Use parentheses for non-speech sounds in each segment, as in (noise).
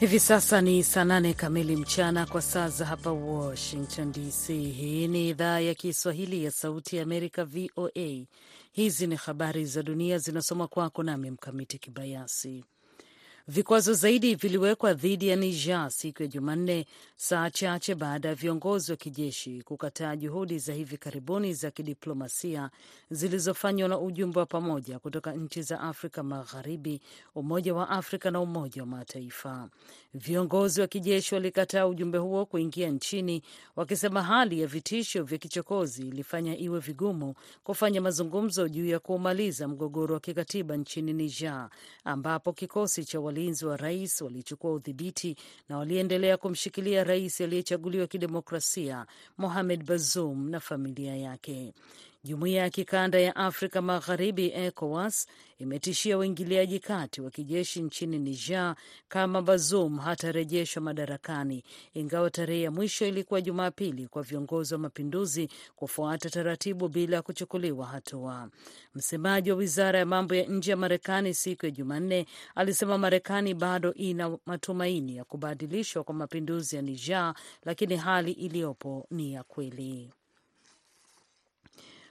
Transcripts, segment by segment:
Hivi sasa ni saa nane kamili mchana kwa saa za hapa Washington DC. Hii ni idhaa ya Kiswahili ya Sauti ya Amerika, VOA. Hizi ni habari za dunia zinasoma kwako nami Mkamiti Kibayasi. Vikwazo zaidi viliwekwa dhidi ya Niger siku ya Jumanne, saa chache baada ya viongozi wa kijeshi kukataa juhudi za hivi karibuni za kidiplomasia zilizofanywa na ujumbe wa pamoja kutoka nchi za Afrika Magharibi, Umoja wa Afrika na Umoja wa Mataifa. Viongozi wa kijeshi walikataa ujumbe huo kuingia nchini, wakisema hali ya vitisho vya kichokozi ilifanya iwe vigumu kufanya mazungumzo juu ya kuumaliza mgogoro wa kikatiba nchini Niger, ambapo kikosi cha walinzi wa rais walichukua udhibiti na waliendelea kumshikilia rais aliyechaguliwa kidemokrasia Mohamed Bazoum na familia yake. Jumuiya ya kikanda ya Afrika Magharibi, ECOWAS, imetishia uingiliaji kati wa kijeshi nchini Niger kama Bazoum hatarejeshwa madarakani, ingawa tarehe ya mwisho ilikuwa Jumapili kwa viongozi wa mapinduzi kufuata taratibu bila ya kuchukuliwa hatua. Msemaji wa wizara ya mambo ya nje ya Marekani siku ya Jumanne alisema Marekani bado ina matumaini ya kubadilishwa kwa mapinduzi ya Niger, lakini hali iliyopo ni ya kweli.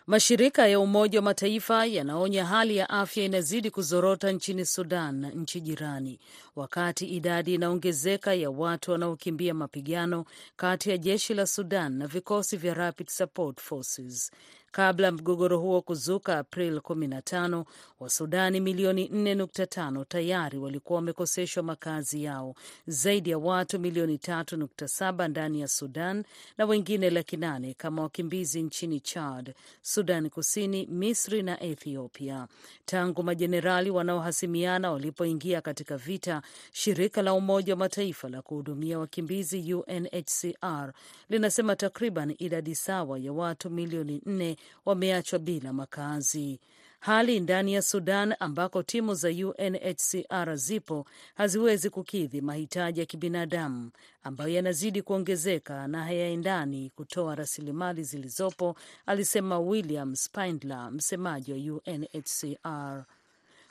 Mashirika ya Umoja wa Mataifa yanaonya hali ya afya inazidi kuzorota nchini Sudan na nchi jirani, wakati idadi inaongezeka ya watu wanaokimbia mapigano kati ya jeshi la Sudan na vikosi vya Rapid Support Forces. Kabla mgogoro huo kuzuka April 15, Wasudani milioni 4.5 tayari walikuwa wamekoseshwa makazi yao, zaidi ya watu milioni 3.7 ndani ya Sudan na wengine laki nane kama wakimbizi nchini Chad, Sudan Kusini, Misri na Ethiopia. Tangu majenerali wanaohasimiana walipoingia katika vita, shirika la Umoja wa Mataifa la kuhudumia wakimbizi UNHCR linasema takriban idadi sawa ya watu milioni nne wameachwa bila makazi. Hali ndani ya Sudan ambako timu za UNHCR zipo haziwezi kukidhi mahitaji ya kibinadamu ambayo yanazidi kuongezeka na hayaendani kutoa rasilimali zilizopo, alisema William Spindler, msemaji wa UNHCR.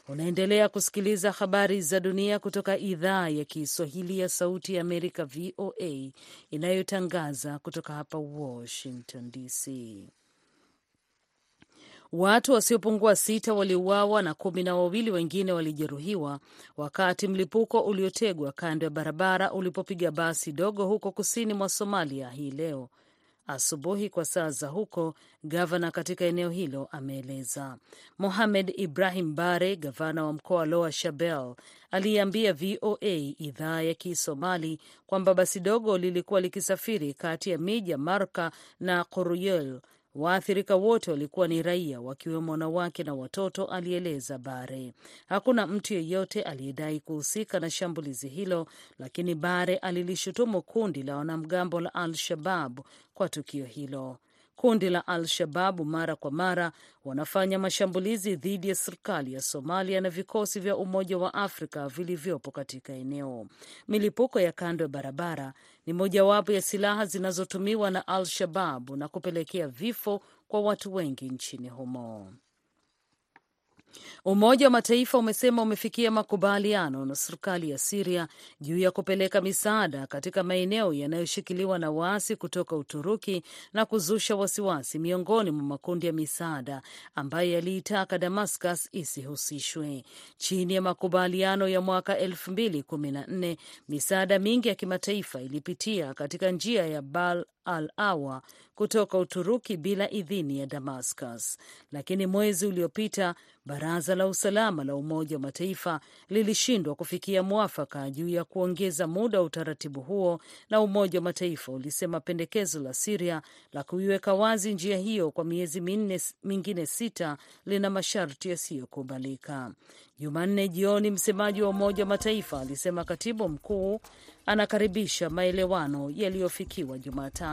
Unaendelea kusikiliza habari za dunia kutoka idhaa ya Kiswahili ya Sauti ya Amerika, VOA, inayotangaza kutoka hapa Washington DC. Watu wasiopungua sita waliuawa na kumi na wawili wengine walijeruhiwa wakati mlipuko uliotegwa kando ya barabara ulipopiga basi dogo huko kusini mwa Somalia hii leo asubuhi kwa saa za huko. Gavana katika eneo hilo ameeleza. Mohamed Ibrahim Bare, gavana wa mkoa wa Lower Shabelle, aliyeambia VOA idhaa ya Kisomali kwamba basi dogo lilikuwa likisafiri kati ya miji ya Marka na Koruyel. Waathirika wote walikuwa ni raia wakiwemo wanawake na watoto, alieleza Bare. Hakuna mtu yeyote aliyedai kuhusika na shambulizi hilo, lakini Bare alilishutumu kundi la wanamgambo la Al-Shabab kwa tukio hilo. Kundi la Al-Shababu mara kwa mara wanafanya mashambulizi dhidi ya serikali ya Somalia na vikosi vya Umoja wa Afrika vilivyopo katika eneo. Milipuko ya kando ya barabara ni mojawapo ya silaha zinazotumiwa na Al-Shababu na kupelekea vifo kwa watu wengi nchini humo. Umoja wa Mataifa umesema umefikia makubaliano na serikali ya Siria juu ya kupeleka misaada katika maeneo yanayoshikiliwa na waasi kutoka Uturuki na kuzusha wasiwasi miongoni mwa makundi ya misaada ambayo yaliitaka Damascus isihusishwe. Chini ya makubaliano ya mwaka elfu mbili kumi na nne misaada mingi ya kimataifa ilipitia katika njia ya Bab al Awa kutoka Uturuki bila idhini ya Damascus, lakini mwezi uliopita Baraza la Usalama la Umoja wa Mataifa lilishindwa kufikia mwafaka juu ya kuongeza muda wa utaratibu huo, na Umoja wa Mataifa ulisema pendekezo la Siria la kuiweka wazi njia hiyo kwa miezi minne mingine sita lina masharti yasiyokubalika. Jumanne jioni, msemaji wa Umoja wa Mataifa alisema katibu mkuu anakaribisha maelewano yaliyofikiwa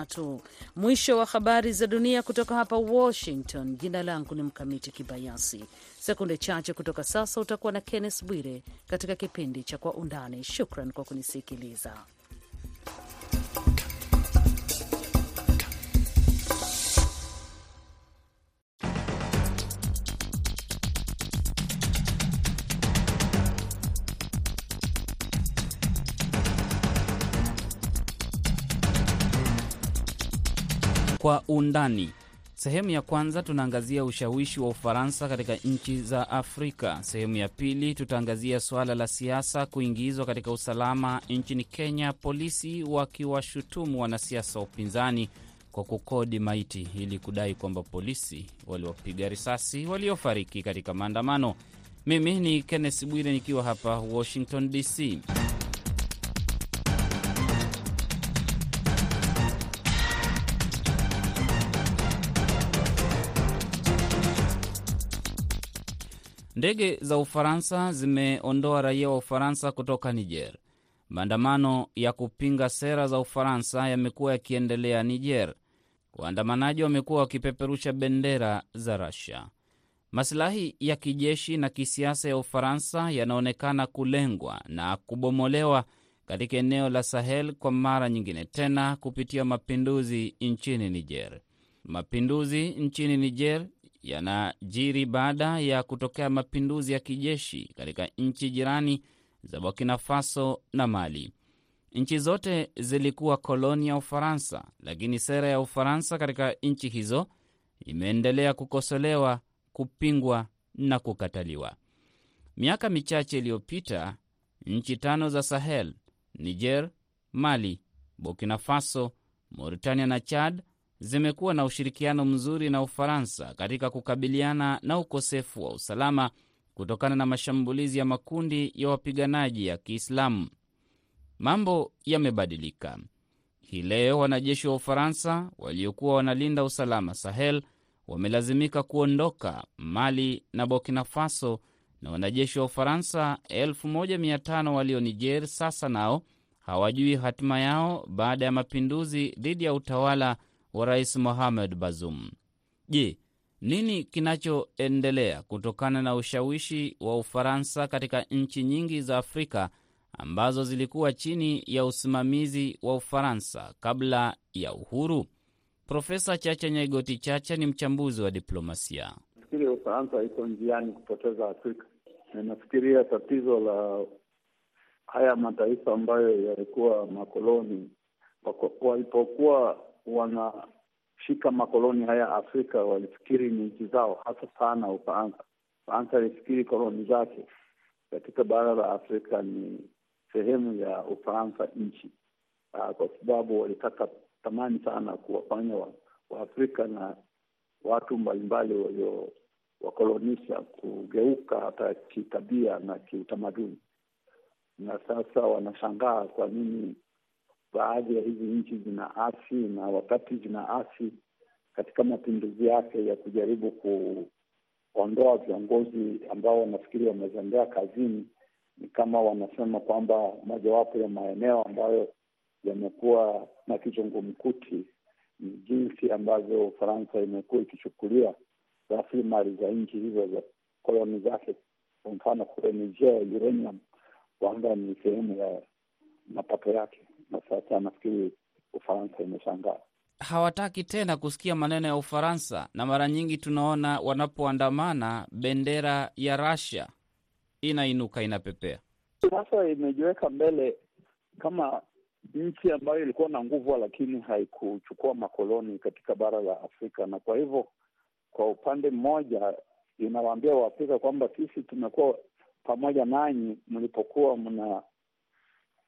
Jumatatu. Mwisho wa habari za dunia kutoka hapa Washington. Jina langu ni Mkamiti Kibayasi. Sekunde chache kutoka sasa utakuwa na Kenneth Bwire katika kipindi cha Kwa Undani. Shukran kwa kunisikiliza. Kwa undani. Sehemu ya kwanza tunaangazia ushawishi wa Ufaransa katika nchi za Afrika. Sehemu ya pili tutaangazia suala la siasa kuingizwa katika usalama nchini Kenya, polisi wakiwashutumu wanasiasa wa upinzani kwa kukodi maiti ili kudai kwamba polisi waliwapiga risasi waliofariki katika maandamano. Mimi ni Kenneth Bwire nikiwa hapa Washington DC. Ndege za Ufaransa zimeondoa raia wa Ufaransa kutoka Niger. Maandamano ya kupinga sera za Ufaransa yamekuwa yakiendelea Niger. Waandamanaji wamekuwa wakipeperusha bendera za Russia. Masilahi ya kijeshi na kisiasa ya Ufaransa yanaonekana kulengwa na kubomolewa katika eneo la Sahel kwa mara nyingine tena kupitia mapinduzi nchini Niger. Mapinduzi nchini Niger yanajiri baada ya kutokea mapinduzi ya kijeshi katika nchi jirani za Burkina Faso na Mali. Nchi zote zilikuwa koloni ya Ufaransa, lakini sera ya Ufaransa katika nchi hizo imeendelea kukosolewa, kupingwa na kukataliwa. Miaka michache iliyopita, nchi tano za Sahel, Niger, Mali, Burkina Faso, Mauritania na Chad zimekuwa na ushirikiano mzuri na Ufaransa katika kukabiliana na ukosefu wa usalama kutokana na mashambulizi ya makundi ya wapiganaji ya Kiislamu. Mambo yamebadilika hii leo. Wanajeshi wa Ufaransa waliokuwa wanalinda usalama Sahel wamelazimika kuondoka Mali na Burkina Faso, na wanajeshi wa Ufaransa 1500 walio Niger sasa nao hawajui hatima yao baada ya mapinduzi dhidi ya utawala wa Rais Mohamed Bazoum. Je, nini kinachoendelea kutokana na ushawishi wa Ufaransa katika nchi nyingi za Afrika ambazo zilikuwa chini ya usimamizi wa Ufaransa kabla ya uhuru? Profesa Chacha Nyaigoti Chacha ni mchambuzi wa diplomasia. Nafikiri Ufaransa iko njiani kupoteza Afrika, na nafikiria tatizo la haya mataifa ambayo yalikuwa makoloni walipokuwa wanashika makoloni haya Afrika walifikiri ni nchi zao, hasa sana Ufaransa. Ufaransa alifikiri koloni zake katika bara la Afrika ni sehemu ya Ufaransa nchi, kwa sababu walitaka tamani sana kuwafanya Waafrika wa na watu mbalimbali waliowakolonisha kugeuka hata kitabia na kiutamaduni, na sasa wanashangaa kwa nini baadhi ya hizi nchi zina asi, na wakati zina asi katika mapinduzi yake ya kujaribu kuondoa viongozi ambao wanafikiri wamezembea kazini, ni kama wanasema kwamba mojawapo ya maeneo ambayo yamekuwa na kizungumkuti ni jinsi ambavyo Ufaransa imekuwa ikichukulia rasilimali za nchi hizo za koloni zake. Kwa mfano kule Niger, uranium kwamba ni sehemu ya mapato yake na sasa nafikiri Ufaransa imeshangaa, hawataki tena kusikia maneno ya Ufaransa, na mara nyingi tunaona wanapoandamana bendera ya Russia inainuka inapepea. Sasa imejiweka mbele kama nchi ambayo ilikuwa na nguvu, lakini haikuchukua makoloni katika bara la Afrika, na kwa hivyo, kwa upande mmoja inawaambia Waafrika kwamba sisi tumekuwa pamoja nanyi mlipokuwa mna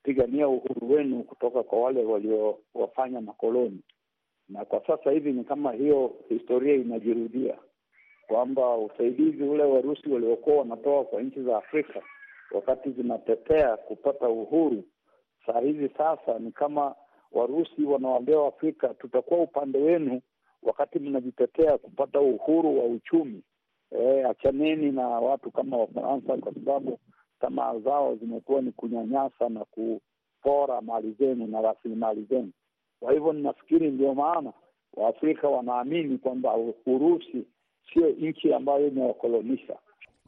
pigania uhuru wenu kutoka kwa wale waliowafanya makoloni, na kwa sasa hivi ni kama hiyo historia inajirudia kwamba usaidizi ule Warusi waliokuwa wanatoa kwa nchi za Afrika wakati zinatetea kupata uhuru, saa hizi sasa ni kama Warusi wanawaambia Waafrika, tutakuwa upande wenu wakati mnajitetea kupata uhuru wa uchumi. E, achaneni na watu kama Wafaransa kwa sababu tamaa zao zimekuwa ni kunyanyasa na kupora mali zenu na rasilimali zenu. Kwa hivyo ninafikiri ndio maana Waafrika wanaamini kwamba Urusi sio nchi ambayo imewakolonisha.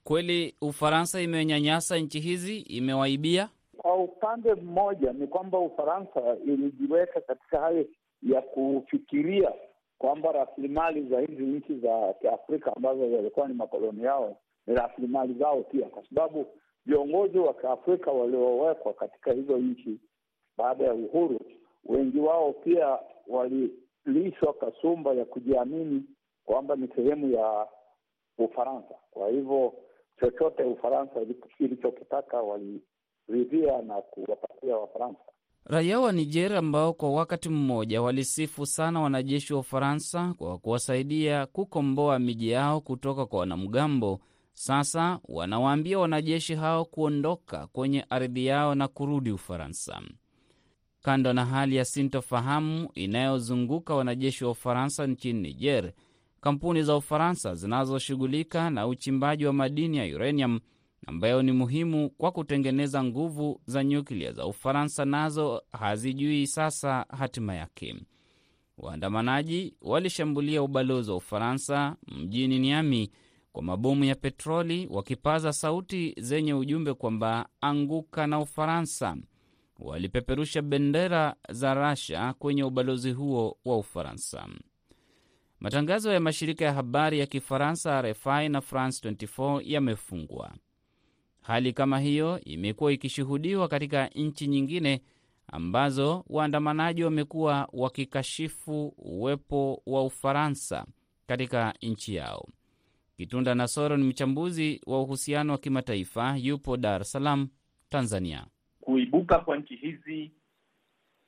Kweli Ufaransa imenyanyasa nchi hizi, imewaibia. Kwa upande mmoja ni kwamba Ufaransa ilijiweka katika hali ya kufikiria kwamba rasilimali za hizi nchi za Kiafrika ambazo zilikuwa ni makoloni yao ni rasilimali zao pia, kwa sababu viongozi wa Kiafrika waliowekwa katika hizo nchi baada ya uhuru, wengi wao pia walilishwa kasumba ya kujiamini kwamba ni sehemu ya Ufaransa. Kwa hivyo chochote Ufaransa ilichokitaka waliridhia na kuwapatia Wafaransa. Raia wa Niger ambao kwa wakati mmoja walisifu sana wanajeshi wa Ufaransa kwa kuwasaidia kukomboa miji yao kutoka kwa wanamgambo, sasa wanawaambia wanajeshi hao kuondoka kwenye ardhi yao na kurudi Ufaransa. Kando na hali ya sintofahamu inayozunguka wanajeshi wa Ufaransa nchini Niger, kampuni za Ufaransa zinazoshughulika na uchimbaji wa madini ya uranium ambayo ni muhimu kwa kutengeneza nguvu za nyuklia za Ufaransa nazo hazijui sasa hatima yake. Waandamanaji walishambulia ubalozi wa Ufaransa mjini Niami kwa mabomu ya petroli, wakipaza sauti zenye ujumbe kwamba anguka na Ufaransa. Walipeperusha bendera za Rasha kwenye ubalozi huo wa Ufaransa. Matangazo ya mashirika ya habari ya Kifaransa RFI na France 24 yamefungwa. Hali kama hiyo imekuwa ikishuhudiwa katika nchi nyingine ambazo waandamanaji wamekuwa wakikashifu uwepo wa Ufaransa katika nchi yao. Kitunda Nasoro ni mchambuzi wa uhusiano wa kimataifa, yupo Dar es Salaam, Tanzania. Kuibuka kwa nchi hizi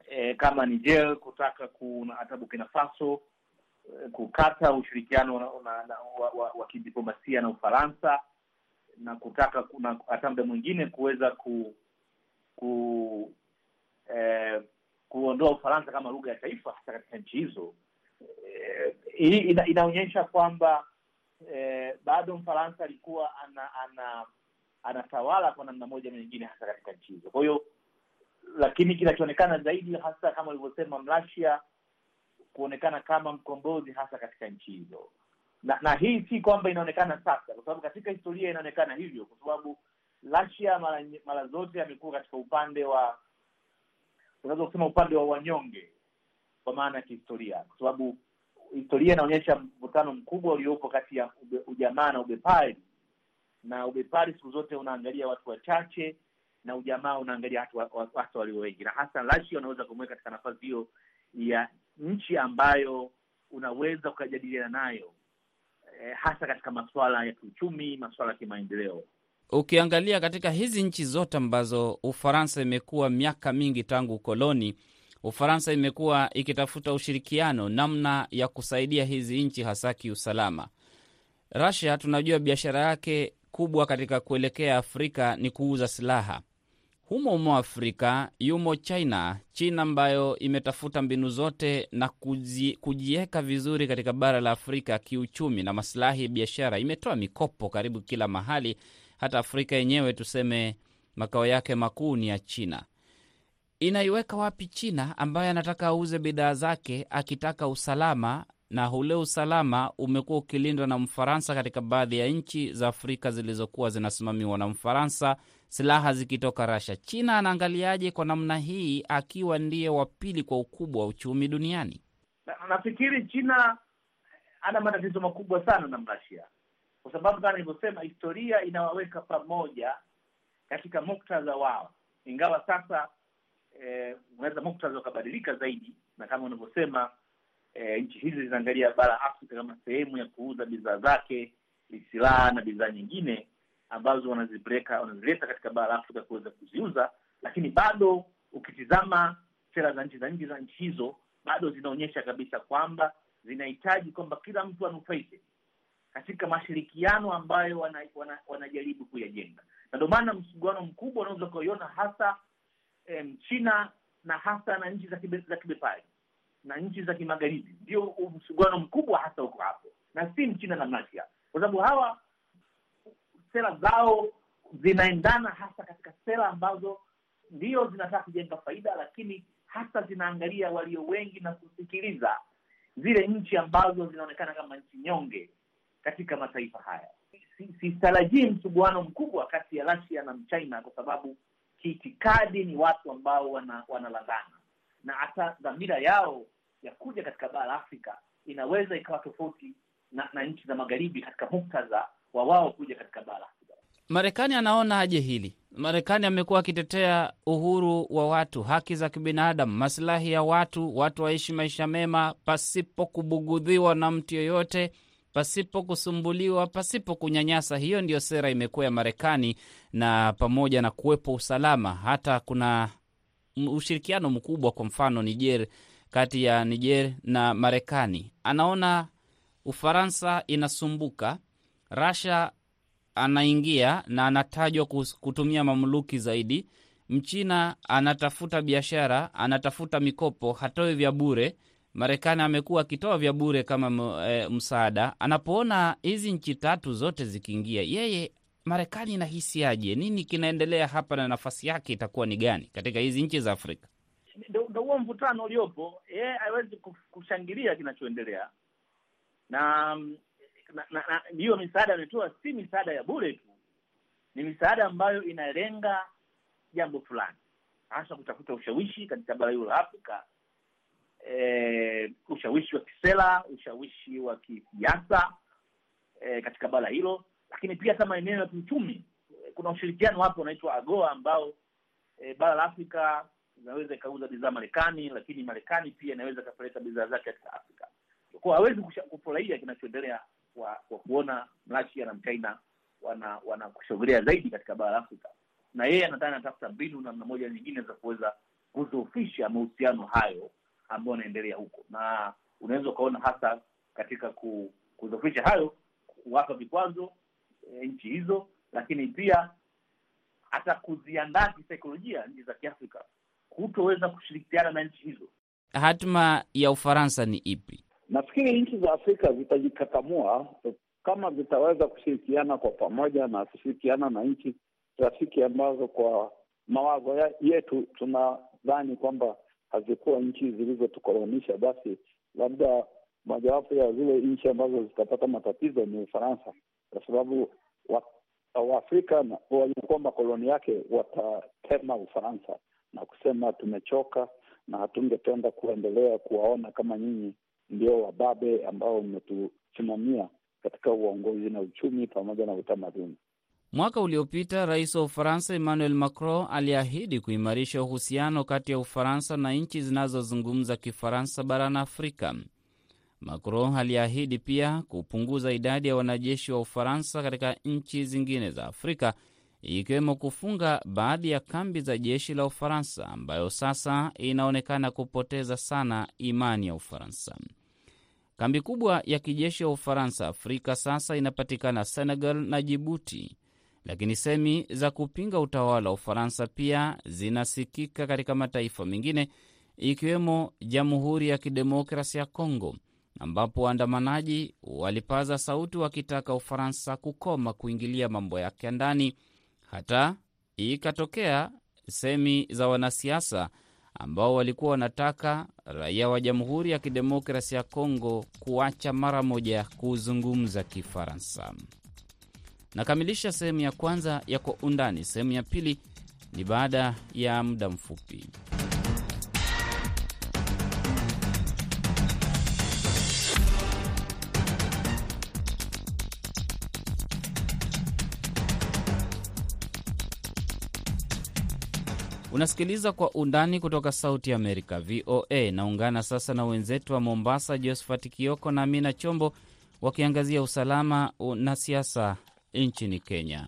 e, kama Niger kutaka kuna hata Burkina Faso e, kukata ushirikiano wa, wa, wa kidiplomasia na Ufaransa na kutaka hata muda mwingine kuweza ku, ku e, kuondoa Ufaransa kama lugha ya taifa hasa katika nchi hizo. e, ina, inaonyesha kwamba eh, bado Mfaransa alikuwa ana, ana anatawala kwa namna moja na nyingine hasa katika nchi hizo. Kwa hiyo lakini kinachoonekana zaidi hasa kama ulivyosema Mrasia kuonekana kama mkombozi hasa katika nchi hizo na na hii si kwamba inaonekana sasa, kwa sababu katika historia inaonekana hivyo, kwa sababu Russia mara mara zote amekuwa katika upande wa unaweza kusema upande wa wanyonge, kwa maana ya kihistoria, kwa sababu historia inaonyesha mvutano mkubwa uliopo kati ya ube, ujamaa na ubepari, na ubepari siku zote unaangalia watu wachache na ujamaa unaangalia watu watu walio wengi, na hasa Russia unaweza kumweka katika nafasi hiyo ya nchi ambayo unaweza ukajadiliana nayo hasa katika masuala ya kiuchumi, masuala ya kimaendeleo. Ukiangalia katika hizi nchi zote ambazo Ufaransa imekuwa miaka mingi tangu ukoloni, Ufaransa imekuwa ikitafuta ushirikiano namna ya kusaidia hizi nchi hasa kiusalama. Russia tunajua biashara yake kubwa katika kuelekea Afrika ni kuuza silaha. Humo umo Afrika yumo China, China ambayo imetafuta mbinu zote na kujiweka vizuri katika bara la Afrika kiuchumi na masilahi ya biashara. Imetoa mikopo karibu kila mahali, hata Afrika yenyewe tuseme makao yake makuu ni ya China. Inaiweka wapi China ambaye anataka auze bidhaa zake akitaka usalama, na ule usalama umekuwa ukilindwa na Mfaransa katika baadhi ya nchi za Afrika zilizokuwa zinasimamiwa na Mfaransa, silaha zikitoka Rasha. China anaangaliaje kwa namna hii, akiwa ndiye wa pili kwa ukubwa wa uchumi duniani? Na, nafikiri China ana matatizo makubwa sana na Mrasia kwa sababu kama nilivyosema, historia inawaweka pamoja katika muktadha wao, ingawa sasa eh, unaweza muktadha ukabadilika zaidi, na kama unavyosema eh, nchi hizi zinaangalia bara Afrika kama sehemu ya kuuza bidhaa zake, silaha na bidhaa nyingine ambazo wanazipeleka wanazileta katika bara Afrika kuweza kuziuza, lakini bado ukitizama sera za nchi za nje za nchi hizo bado zinaonyesha kabisa kwamba zinahitaji kwamba kila mtu anufaike katika mashirikiano ambayo wanajaribu wana, wana kuyajenga, na ndio maana msuguano mkubwa unaweza ukaiona hasa em, China na hasa na nchi za kibepari na nchi za kimagharibi. Ndio msuguano mkubwa hasa huko hapo, na si Mchina na Mrasia, kwa sababu hawa sera zao zinaendana hasa katika sera ambazo ndio zinataka kujenga faida, lakini hasa zinaangalia walio wengi na kusikiliza zile nchi ambazo zinaonekana kama nchi nyonge katika mataifa haya. Sitarajii si msuguano mkubwa kati ya Russia na Mchina kwa sababu kiitikadi ni watu ambao wana na hata dhamira yao ya kuja katika bara Afrika inaweza ikawa tofauti na, na nchi za magharibi katika muktadha wa wao kuja katika bara. Marekani anaona aje hili? Marekani amekuwa akitetea uhuru wa watu, haki za kibinadamu, masilahi ya watu, watu waishi maisha mema pasipo kubugudhiwa na mtu yoyote, pasipo kusumbuliwa, pasipo kunyanyasa. Hiyo ndiyo sera imekuwa ya Marekani, na pamoja na kuwepo usalama, hata kuna ushirikiano mkubwa, kwa mfano Niger, kati ya Niger na Marekani. Anaona Ufaransa inasumbuka, Rasha anaingia na anatajwa kutumia mamluki zaidi. Mchina anatafuta biashara, anatafuta mikopo, hatoi vya bure. Marekani amekuwa akitoa vya bure kama e, msaada. Anapoona hizi nchi tatu zote zikiingia, yeye Marekani inahisiaje? Nini kinaendelea hapa na nafasi yake itakuwa ni gani katika hizi nchi za Afrika? Ndo huo mvutano uliopo. Yeye hawezi kushangilia kinachoendelea na hiyo misaada ametoa si misaada ya bure tu, ni misaada ambayo inalenga jambo fulani, hasa kutafuta ushawishi katika bara hilo la Afrika. E, ushawishi wa kisera, ushawishi wa kisiasa eh, katika bara hilo, lakini pia hata maeneo ya kiuchumi. Kuna ushirikiano hapo unaitwa AGOA ambao eh, bara la Afrika inaweza ikauza bidhaa Marekani, lakini Marekani pia inaweza ikapeleka bidhaa zake katika Afrika. Kwa hawezi kufurahia kinachoendelea kwa kwa kuona Russia na China wana wanakushogelea zaidi katika bara la Afrika, na yeye anataka anatafuta mbinu namna moja nyingine za kuweza kudhoofisha mahusiano hayo ambayo anaendelea huko, na unaweza ukaona hasa katika kudhofisha hayo, kuwapa vikwazo e, nchi hizo, lakini pia hata kuziandaa kisaikolojia nchi za Kiafrika kutoweza kushirikiana na nchi hizo. Hatima ya Ufaransa ni ipi? Nafikiri nchi za Afrika zitajikakamua kama zitaweza kushirikiana kwa pamoja na kushirikiana na nchi rafiki ambazo kwa mawazo yetu tunadhani kwamba hazikuwa nchi zilizotukolonisha. Basi labda mojawapo ya zile nchi ambazo zitapata matatizo ni Ufaransa, kwa sababu Waafrika wa waliokuwa makoloni yake watatema Ufaransa na kusema tumechoka na hatungependa kuendelea kuwaona kama nyinyi ndio wababe ambao mmetusimamia katika uongozi na uchumi pamoja na utamaduni. Mwaka uliopita rais wa Ufaransa Emmanuel Macron aliahidi kuimarisha uhusiano kati ya Ufaransa na nchi zinazozungumza Kifaransa barani Afrika. Macron aliahidi pia kupunguza idadi ya wanajeshi wa Ufaransa katika nchi zingine za Afrika, ikiwemo kufunga baadhi ya kambi za jeshi la Ufaransa ambayo sasa inaonekana kupoteza sana imani ya Ufaransa. Kambi kubwa ya kijeshi ya Ufaransa Afrika sasa inapatikana Senegal na Jibuti, lakini semi za kupinga utawala wa Ufaransa pia zinasikika katika mataifa mengine ikiwemo Jamhuri ya Kidemokrasi ya Kongo, ambapo waandamanaji walipaza sauti wakitaka Ufaransa kukoma kuingilia mambo yake ya ndani. Hata ikatokea semi za wanasiasa ambao walikuwa wanataka raia wa Jamhuri ya Kidemokrasi ya Kongo kuacha mara moja kuzungumza Kifaransa. Nakamilisha sehemu ya kwanza ya Kwa Undani. Sehemu ya pili ni baada ya muda mfupi. Unasikiliza Kwa Undani kutoka Sauti Amerika, VOA. Naungana sasa na wenzetu wa Mombasa, Josephat Kioko na Amina Chombo, wakiangazia usalama na siasa nchini Kenya.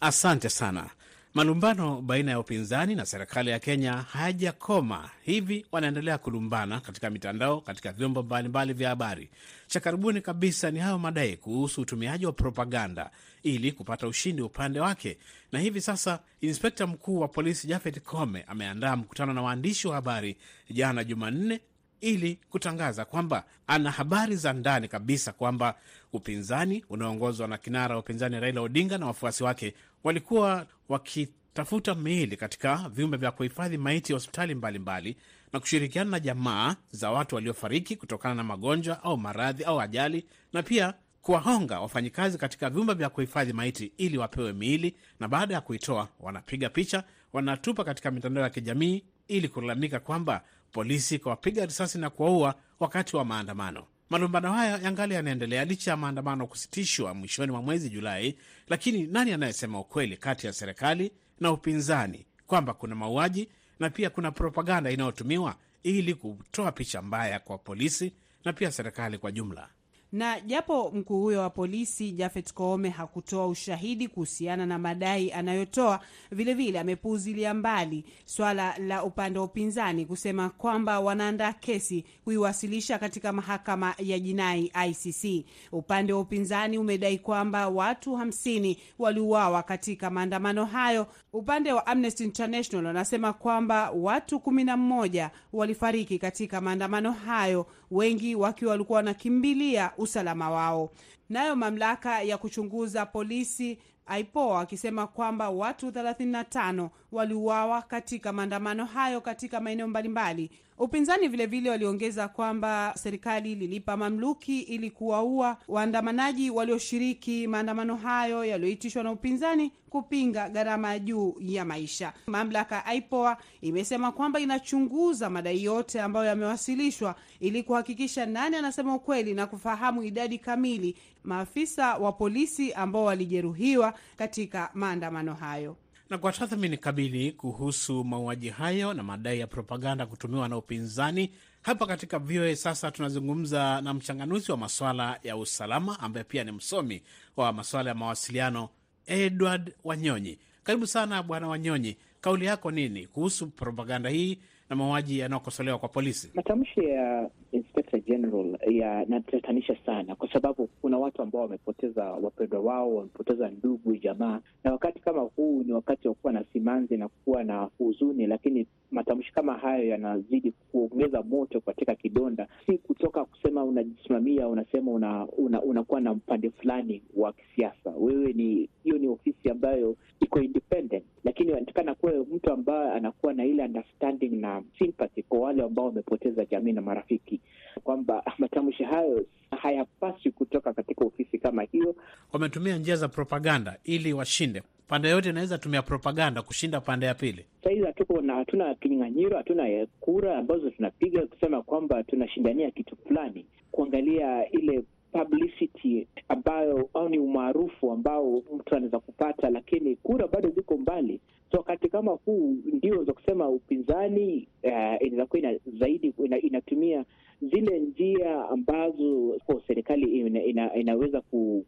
Asante sana. Malumbano baina ya upinzani na serikali ya Kenya hayajakoma, hivi wanaendelea kulumbana katika mitandao, katika vyombo mbalimbali vya habari. Cha karibuni kabisa ni hayo madai kuhusu utumiaji wa propaganda ili kupata ushindi upande wake, na hivi sasa inspekta mkuu wa polisi Jafet Kome ameandaa mkutano na waandishi wa habari jana Jumanne ili kutangaza kwamba ana habari za ndani kabisa kwamba upinzani unaoongozwa na kinara wa upinzani Raila Odinga na wafuasi wake walikuwa wakitafuta miili katika vyumba vya kuhifadhi maiti ya hospitali mbalimbali na kushirikiana na jamaa za watu waliofariki kutokana na magonjwa au maradhi au ajali, na pia kuwahonga wafanyikazi katika vyumba vya kuhifadhi maiti ili wapewe miili, na baada ya kuitoa wanapiga picha, wanatupa katika mitandao ya kijamii ili kulalamika kwamba polisi kawapiga risasi na kuwaua wakati wa maandamano. Malumbano haya yangali yanaendelea licha ya maandamano kusitishwa mwishoni mwa mwezi Julai. Lakini nani anayesema ukweli kati ya serikali na upinzani kwamba kuna mauaji na pia kuna propaganda inayotumiwa ili kutoa picha mbaya kwa polisi na pia serikali kwa jumla. Na japo mkuu huyo wa polisi Jafet Koome hakutoa ushahidi kuhusiana na madai anayotoa, vilevile amepuuzilia mbali swala la upande wa upinzani kusema kwamba wanaandaa kesi kuiwasilisha katika mahakama ya jinai ICC. Upande wa upinzani umedai kwamba watu hamsini waliuawa katika maandamano hayo. Upande wa Amnesty International wanasema kwamba watu kumi na mmoja walifariki katika maandamano hayo, wengi wakiwa walikuwa wanakimbilia usalama wao. Nayo mamlaka ya kuchunguza polisi IPOA akisema kwamba watu 35 waliuawa katika maandamano hayo katika maeneo mbalimbali. Upinzani vilevile waliongeza kwamba serikali ililipa mamluki ili kuwaua waandamanaji walioshiriki maandamano hayo yaliyoitishwa na upinzani kupinga gharama ya juu ya maisha. Mamlaka IPOA imesema kwamba inachunguza madai yote ambayo yamewasilishwa ili kuhakikisha nani anasema ukweli na kufahamu idadi kamili maafisa wa polisi ambao walijeruhiwa katika maandamano hayo. Na kwa tathmini kamili kuhusu mauaji hayo na madai ya propaganda kutumiwa na upinzani, hapa katika VOA sasa tunazungumza na mchanganuzi wa maswala ya usalama ambaye pia ni msomi wa maswala ya mawasiliano, Edward Wanyonyi. Karibu sana Bwana Wanyonyi, kauli yako nini kuhusu propaganda hii na mauaji yanayokosolewa kwa polisi? Matamshi ya Inspector General yanatatanisha sana, kwa sababu kuna watu ambao wamepoteza wapendwa wao, wamepoteza ndugu, jamaa, na wakati kama huu ni wakati wa kuwa na simanzi na kuwa na huzuni, lakini matamshi kama hayo yanazidi kuongeza moto katika kidonda. Si kutoka kusema unajisimamia, unasema unakuwa una, una na mpande fulani wa kisiasa. Wewe ni hiyo ni ofisi ambayo iko independent, lakini anatakana kuwe mtu ambaye anakuwa na ile understanding na sympathy kwa wale ambao wamepoteza jamii na marafiki, kwamba (laughs) matamshi hayo hayapaswi kutoka katika ofisi kama hiyo. Wametumia njia za propaganda ili washinde. Pande yote inaweza tumia propaganda kushinda pande ya pili. Sahizi hatuko na hatuna kinyang'anyiro, hatuna kura ambazo tunapiga kusema kwamba tunashindania kitu fulani, kuangalia ile publicity ambayo au ni umaarufu ambao mtu anaweza kupata, lakini kura bado ziko mbali. So wakati kama huu ndio za kusema upinzani uh, inaweza kuwa ina, zaidi ina, inatumia zile njia ambazo oh, serikali ina, ina, inaweza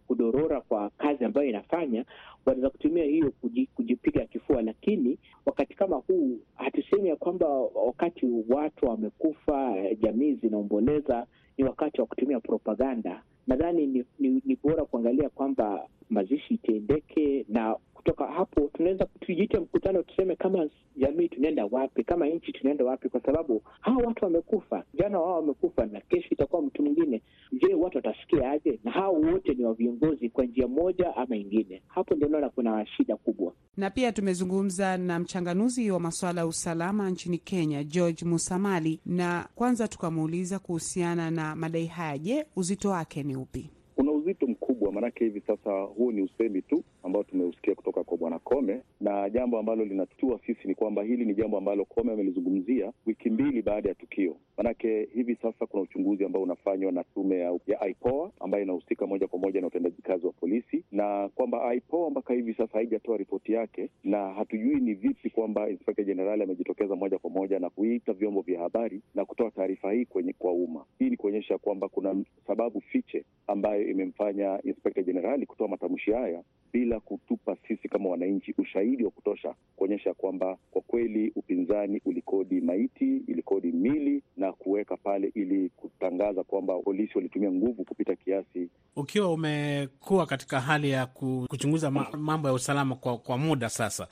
kudorora kwa kazi ambayo inafanya, wanaweza kutumia hiyo kujipiga kifua. Lakini wakati kama huu hatusemi ya kwamba wakati watu wamekufa, jamii zinaomboleza, ni wakati wa kutumia propaganda. Nadhani ni, ni, ni bora kuangalia kwamba mazishi itendeke na kutoka hapo tunaweza tujiite mkutano, tuseme kama jamii tunaenda wapi, kama nchi tunaenda wapi, kwa sababu hawa watu wamekufa, jana wao wamekufa na kesho itakuwa mtu mwingine. Je, watu watasikia aje? Na hao wote ni wa viongozi kwa njia moja ama ingine. Hapo ndio naona kuna shida kubwa. Na pia tumezungumza na mchanganuzi wa masuala ya usalama nchini Kenya, George Musamali, na kwanza tukamuuliza kuhusiana na madai haya. Je, uzito wake ni upi? Kuna uzito mkubwa, maanake hivi sasa huu ni usemi tu ambao tumeusikia kutoka kwa bwana Kome, na jambo ambalo linatutua sisi ni kwamba hili ni jambo ambalo Kome amelizungumzia wiki mbili baada ya tukio. Maanake hivi sasa kuna uchunguzi ambao unafanywa na tume ya IPOA ambayo inahusika moja kwa moja na utendaji kazi wa polisi, na kwamba IPOA mpaka hivi sasa haijatoa ripoti yake, na hatujui ni vipi kwamba Inspekta Jenerali amejitokeza moja kwa moja na kuita vyombo vya habari na kutoa taarifa hii kwenye kwa umma. Hii ni kuonyesha kwamba kuna sababu fiche ambayo imemfanya Inspekta Jenerali kutoa matamshi haya bila kutupa sisi kama wananchi ushahidi wa kutosha kuonyesha kwamba kwa kweli upinzani ulikodi maiti, ilikodi mili na kuweka pale ili kutangaza kwamba polisi walitumia nguvu kupita kiasi. Ukiwa umekuwa katika hali ya kuchunguza mambo ya usalama kwa, kwa muda sasa,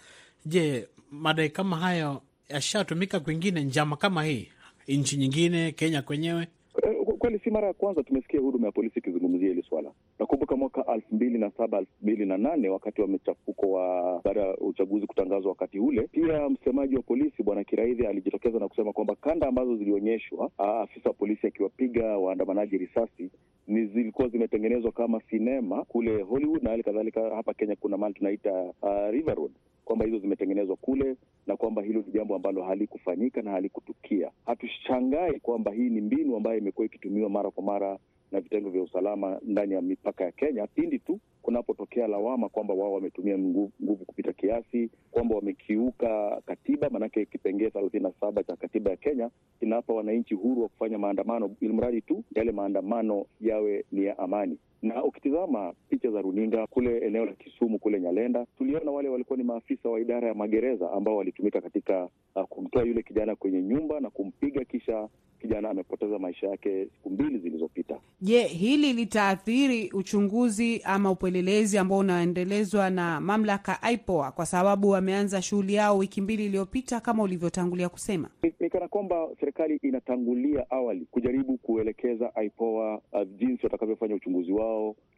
je, madai kama hayo yashatumika kwingine, njama kama hii nchi nyingine, Kenya kwenyewe? Kweli si mara ya kwanza tumesikia huduma ya polisi ikizungumzia hili swala. Nakumbuka mwaka elfu mbili na saba elfu mbili na nane wakati wa mchafuko wa baada ya uchaguzi kutangazwa wakati ule, pia msemaji wa polisi bwana Kiraidhi alijitokeza na kusema kwamba kanda ambazo zilionyeshwa afisa wa polisi akiwapiga waandamanaji risasi ni zilikuwa zimetengenezwa kama sinema kule Hollywood na hali kadhalika. Hapa Kenya kuna mahali tunaita uh, River Road kwamba hizo zimetengenezwa kule na kwamba hilo ni jambo ambalo halikufanyika na halikutukia. Hatushangai kwamba hii ni mbinu ambayo imekuwa ikitumiwa mara kwa mara na vitengo vya usalama ndani ya mipaka ya Kenya pindi tu kunapotokea lawama kwamba wao wametumia nguvu, kupita kiasi, kwamba wamekiuka katiba, maanake kipengee thelathini na saba cha katiba ya Kenya kinawapa wananchi huru wa kufanya maandamano, ili mradi tu yale maandamano yawe ni ya amani na ukitizama picha za runinga kule eneo la Kisumu kule Nyalenda, tuliona wale walikuwa ni maafisa wa idara ya magereza ambao walitumika katika uh, kumtoa yule kijana kwenye nyumba na kumpiga, kisha kijana amepoteza maisha yake siku mbili zilizopita. Je, hili litaathiri uchunguzi ama upelelezi ambao unaendelezwa na mamlaka IPOA kwa sababu wameanza shughuli yao wiki mbili iliyopita kama ulivyotangulia kusema? Ni, ni kana kwamba serikali inatangulia awali kujaribu kuelekeza IPOA uh, jinsi watakavyofanya uchunguzi wao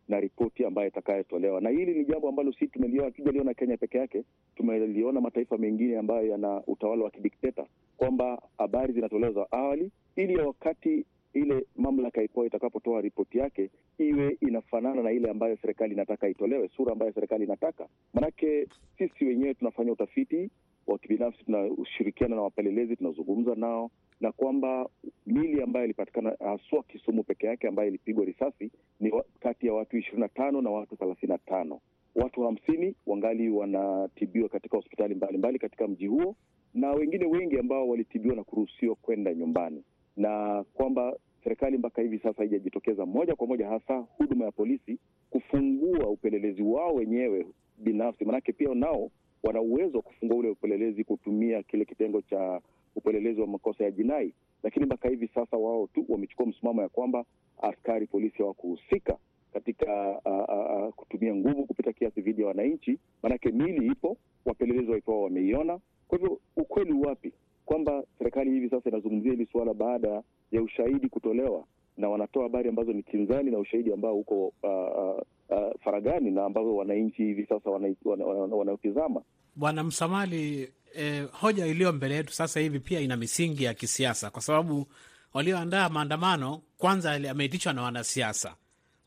na ripoti ambayo itakayotolewa. Na hili ni jambo ambalo si hatujaliona Kenya peke yake, tumeliona mataifa mengine ambayo yana utawala wa kidikteta, kwamba habari zinatolewa za awali ili ya wakati ile mamlaka ipo itakapotoa ripoti yake iwe inafanana na ile ambayo serikali inataka itolewe, sura ambayo serikali inataka. Manake sisi wenyewe tunafanya utafiti wa kibinafsi, tunashirikiana na wapelelezi, tunazungumza nao, na kwamba mili ambayo ilipatikana haswa Kisumu peke yake ambayo ilipigwa risasi ni kati ya watu ishirini na tano na watu thelathini na tano. Watu hamsini wangali wanatibiwa katika hospitali mbalimbali mbali katika mji huo, na wengine wengi ambao walitibiwa na kuruhusiwa kwenda nyumbani na kwamba serikali mpaka hivi sasa haijajitokeza moja kwa moja, hasa huduma ya polisi kufungua upelelezi wao wenyewe binafsi, maanake pia nao wana uwezo wa kufungua ule upelelezi kutumia kile kitengo cha upelelezi wa makosa ya jinai, lakini mpaka hivi sasa wao tu wamechukua msimamo ya kwamba askari polisi hawakuhusika katika a, a, a, kutumia nguvu kupita kiasi dhidi ya wananchi, maanake mili ipo, wapelelezi waipoa wameiona. Kwa hivyo ukweli wapi kwamba serikali hivi sasa inazungumzia hili suala baada ya ushahidi kutolewa, na wanatoa habari ambazo ni kinzani na ushahidi ambao uko uh, uh, faragani na ambao wananchi hivi sasa wanaotizama wana, wana, wana Bwana Msamali, eh, hoja iliyo mbele yetu sasa hivi pia ina misingi ya kisiasa, kwa sababu walioandaa maandamano kwanza ameitishwa na wanasiasa,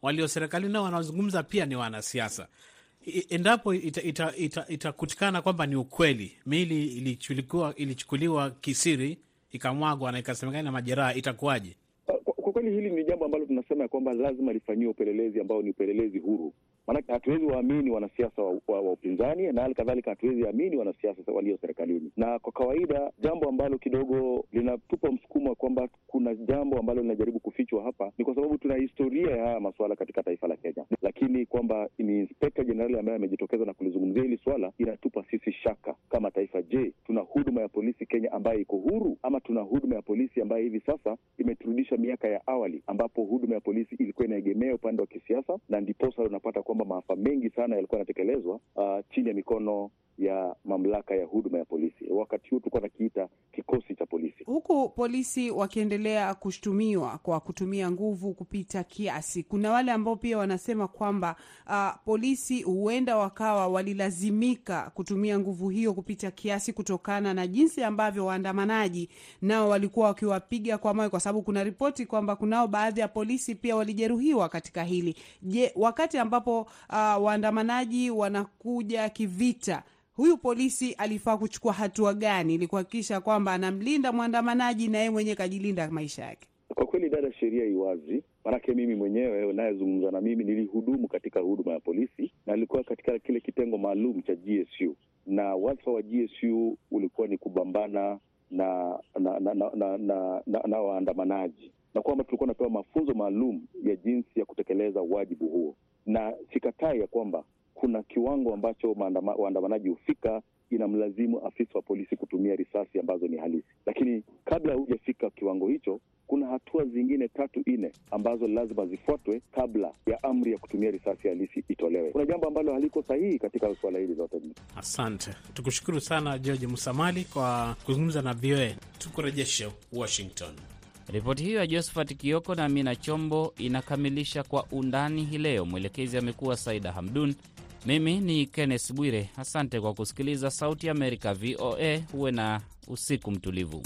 walio serikalini nao wanaozungumza pia ni wanasiasa. Endapo itakutikana ita, ita, ita kwamba ni ukweli, miili ilichukuliwa, ilichukuliwa kisiri ikamwagwa na ikasemekana na majeraha, itakuwaje? Kwa kweli hili ni jambo ambalo tunasema ya kwamba lazima lifanyiwe upelelezi ambao ni upelelezi huru, maanake hatuwezi waamini wanasiasa wa, wa, wa upinzani na hali kadhalika hatuwezi amini wanasiasa walio serikalini. Na kwa kawaida jambo ambalo kidogo linatupa msukumo wa kwamba kuna jambo ambalo linajaribu kufichwa hapa ni kwa sababu tuna historia ya haya masuala katika taifa la Kenya, lakini kwamba ni inspekta jenerali ambaye amejitokeza na kulizungumzia hili swala inatupa sisi shaka kama taifa. Je, tuna huduma ya polisi Kenya ambayo iko huru ama tuna huduma ya polisi ambayo hivi sasa imeturudisha miaka ya awali ambapo huduma ya polisi ilikuwa inaegemea upande wa kisiasa, na ndiposa unapata kwamba maafa mengi sana yalikuwa yanatekelezwa uh, chini ya mikono ya mamlaka ya huduma ya polisi. Wakati huu tulikuwa nakiita kikosi cha polisi, huku polisi wakiendelea kushutumiwa kwa kutumia nguvu kupita kiasi. Kuna wale ambao pia wanasema kwamba uh, polisi huenda wakawa walilazimika kutumia nguvu hiyo kupita kiasi kutokana na jinsi ambavyo waandamanaji nao walikuwa wakiwapiga kwa mawe, kwa sababu kuna ripoti kwamba kunao baadhi ya polisi pia walijeruhiwa katika hili. Je, wakati ambapo uh, waandamanaji wanakuja kivita huyu polisi alifaa kuchukua hatua gani ili kuhakikisha kwamba anamlinda mwandamanaji na yeye mwenyewe kajilinda maisha yake? Kwa kweli, dada, sheria iwazi, maanake mimi mwenyewe unayezungumza na mimi nilihudumu katika huduma ya polisi na nilikuwa katika kile kitengo maalum cha GSU, na wadhifa wa GSU ulikuwa ni kupambana na na na na, na, na, na, na waandamanaji. Na kwamba tulikuwa napewa mafunzo maalum ya jinsi ya kutekeleza wajibu huo, na sikatai ya kwamba kuna kiwango ambacho waandamanaji hufika inamlazimu afisa wa polisi kutumia risasi ambazo ni halisi, lakini kabla hujafika kiwango hicho, kuna hatua zingine tatu nne ambazo lazima zifuatwe kabla ya amri ya kutumia risasi halisi itolewe. Kuna jambo ambalo haliko sahihi katika suala hili zote. Asante, tukushukuru sana George Musamali kwa kuzungumza na VOA. Tukurejeshe Washington. Ripoti hiyo ya Josephat Kioko na Amina Chombo inakamilisha Kwa Undani hii leo. Mwelekezi amekuwa Saida Hamdun. Mimi ni Kenneth Bwire. Asante kwa kusikiliza Sauti Amerika, VOA. Huwe na usiku mtulivu.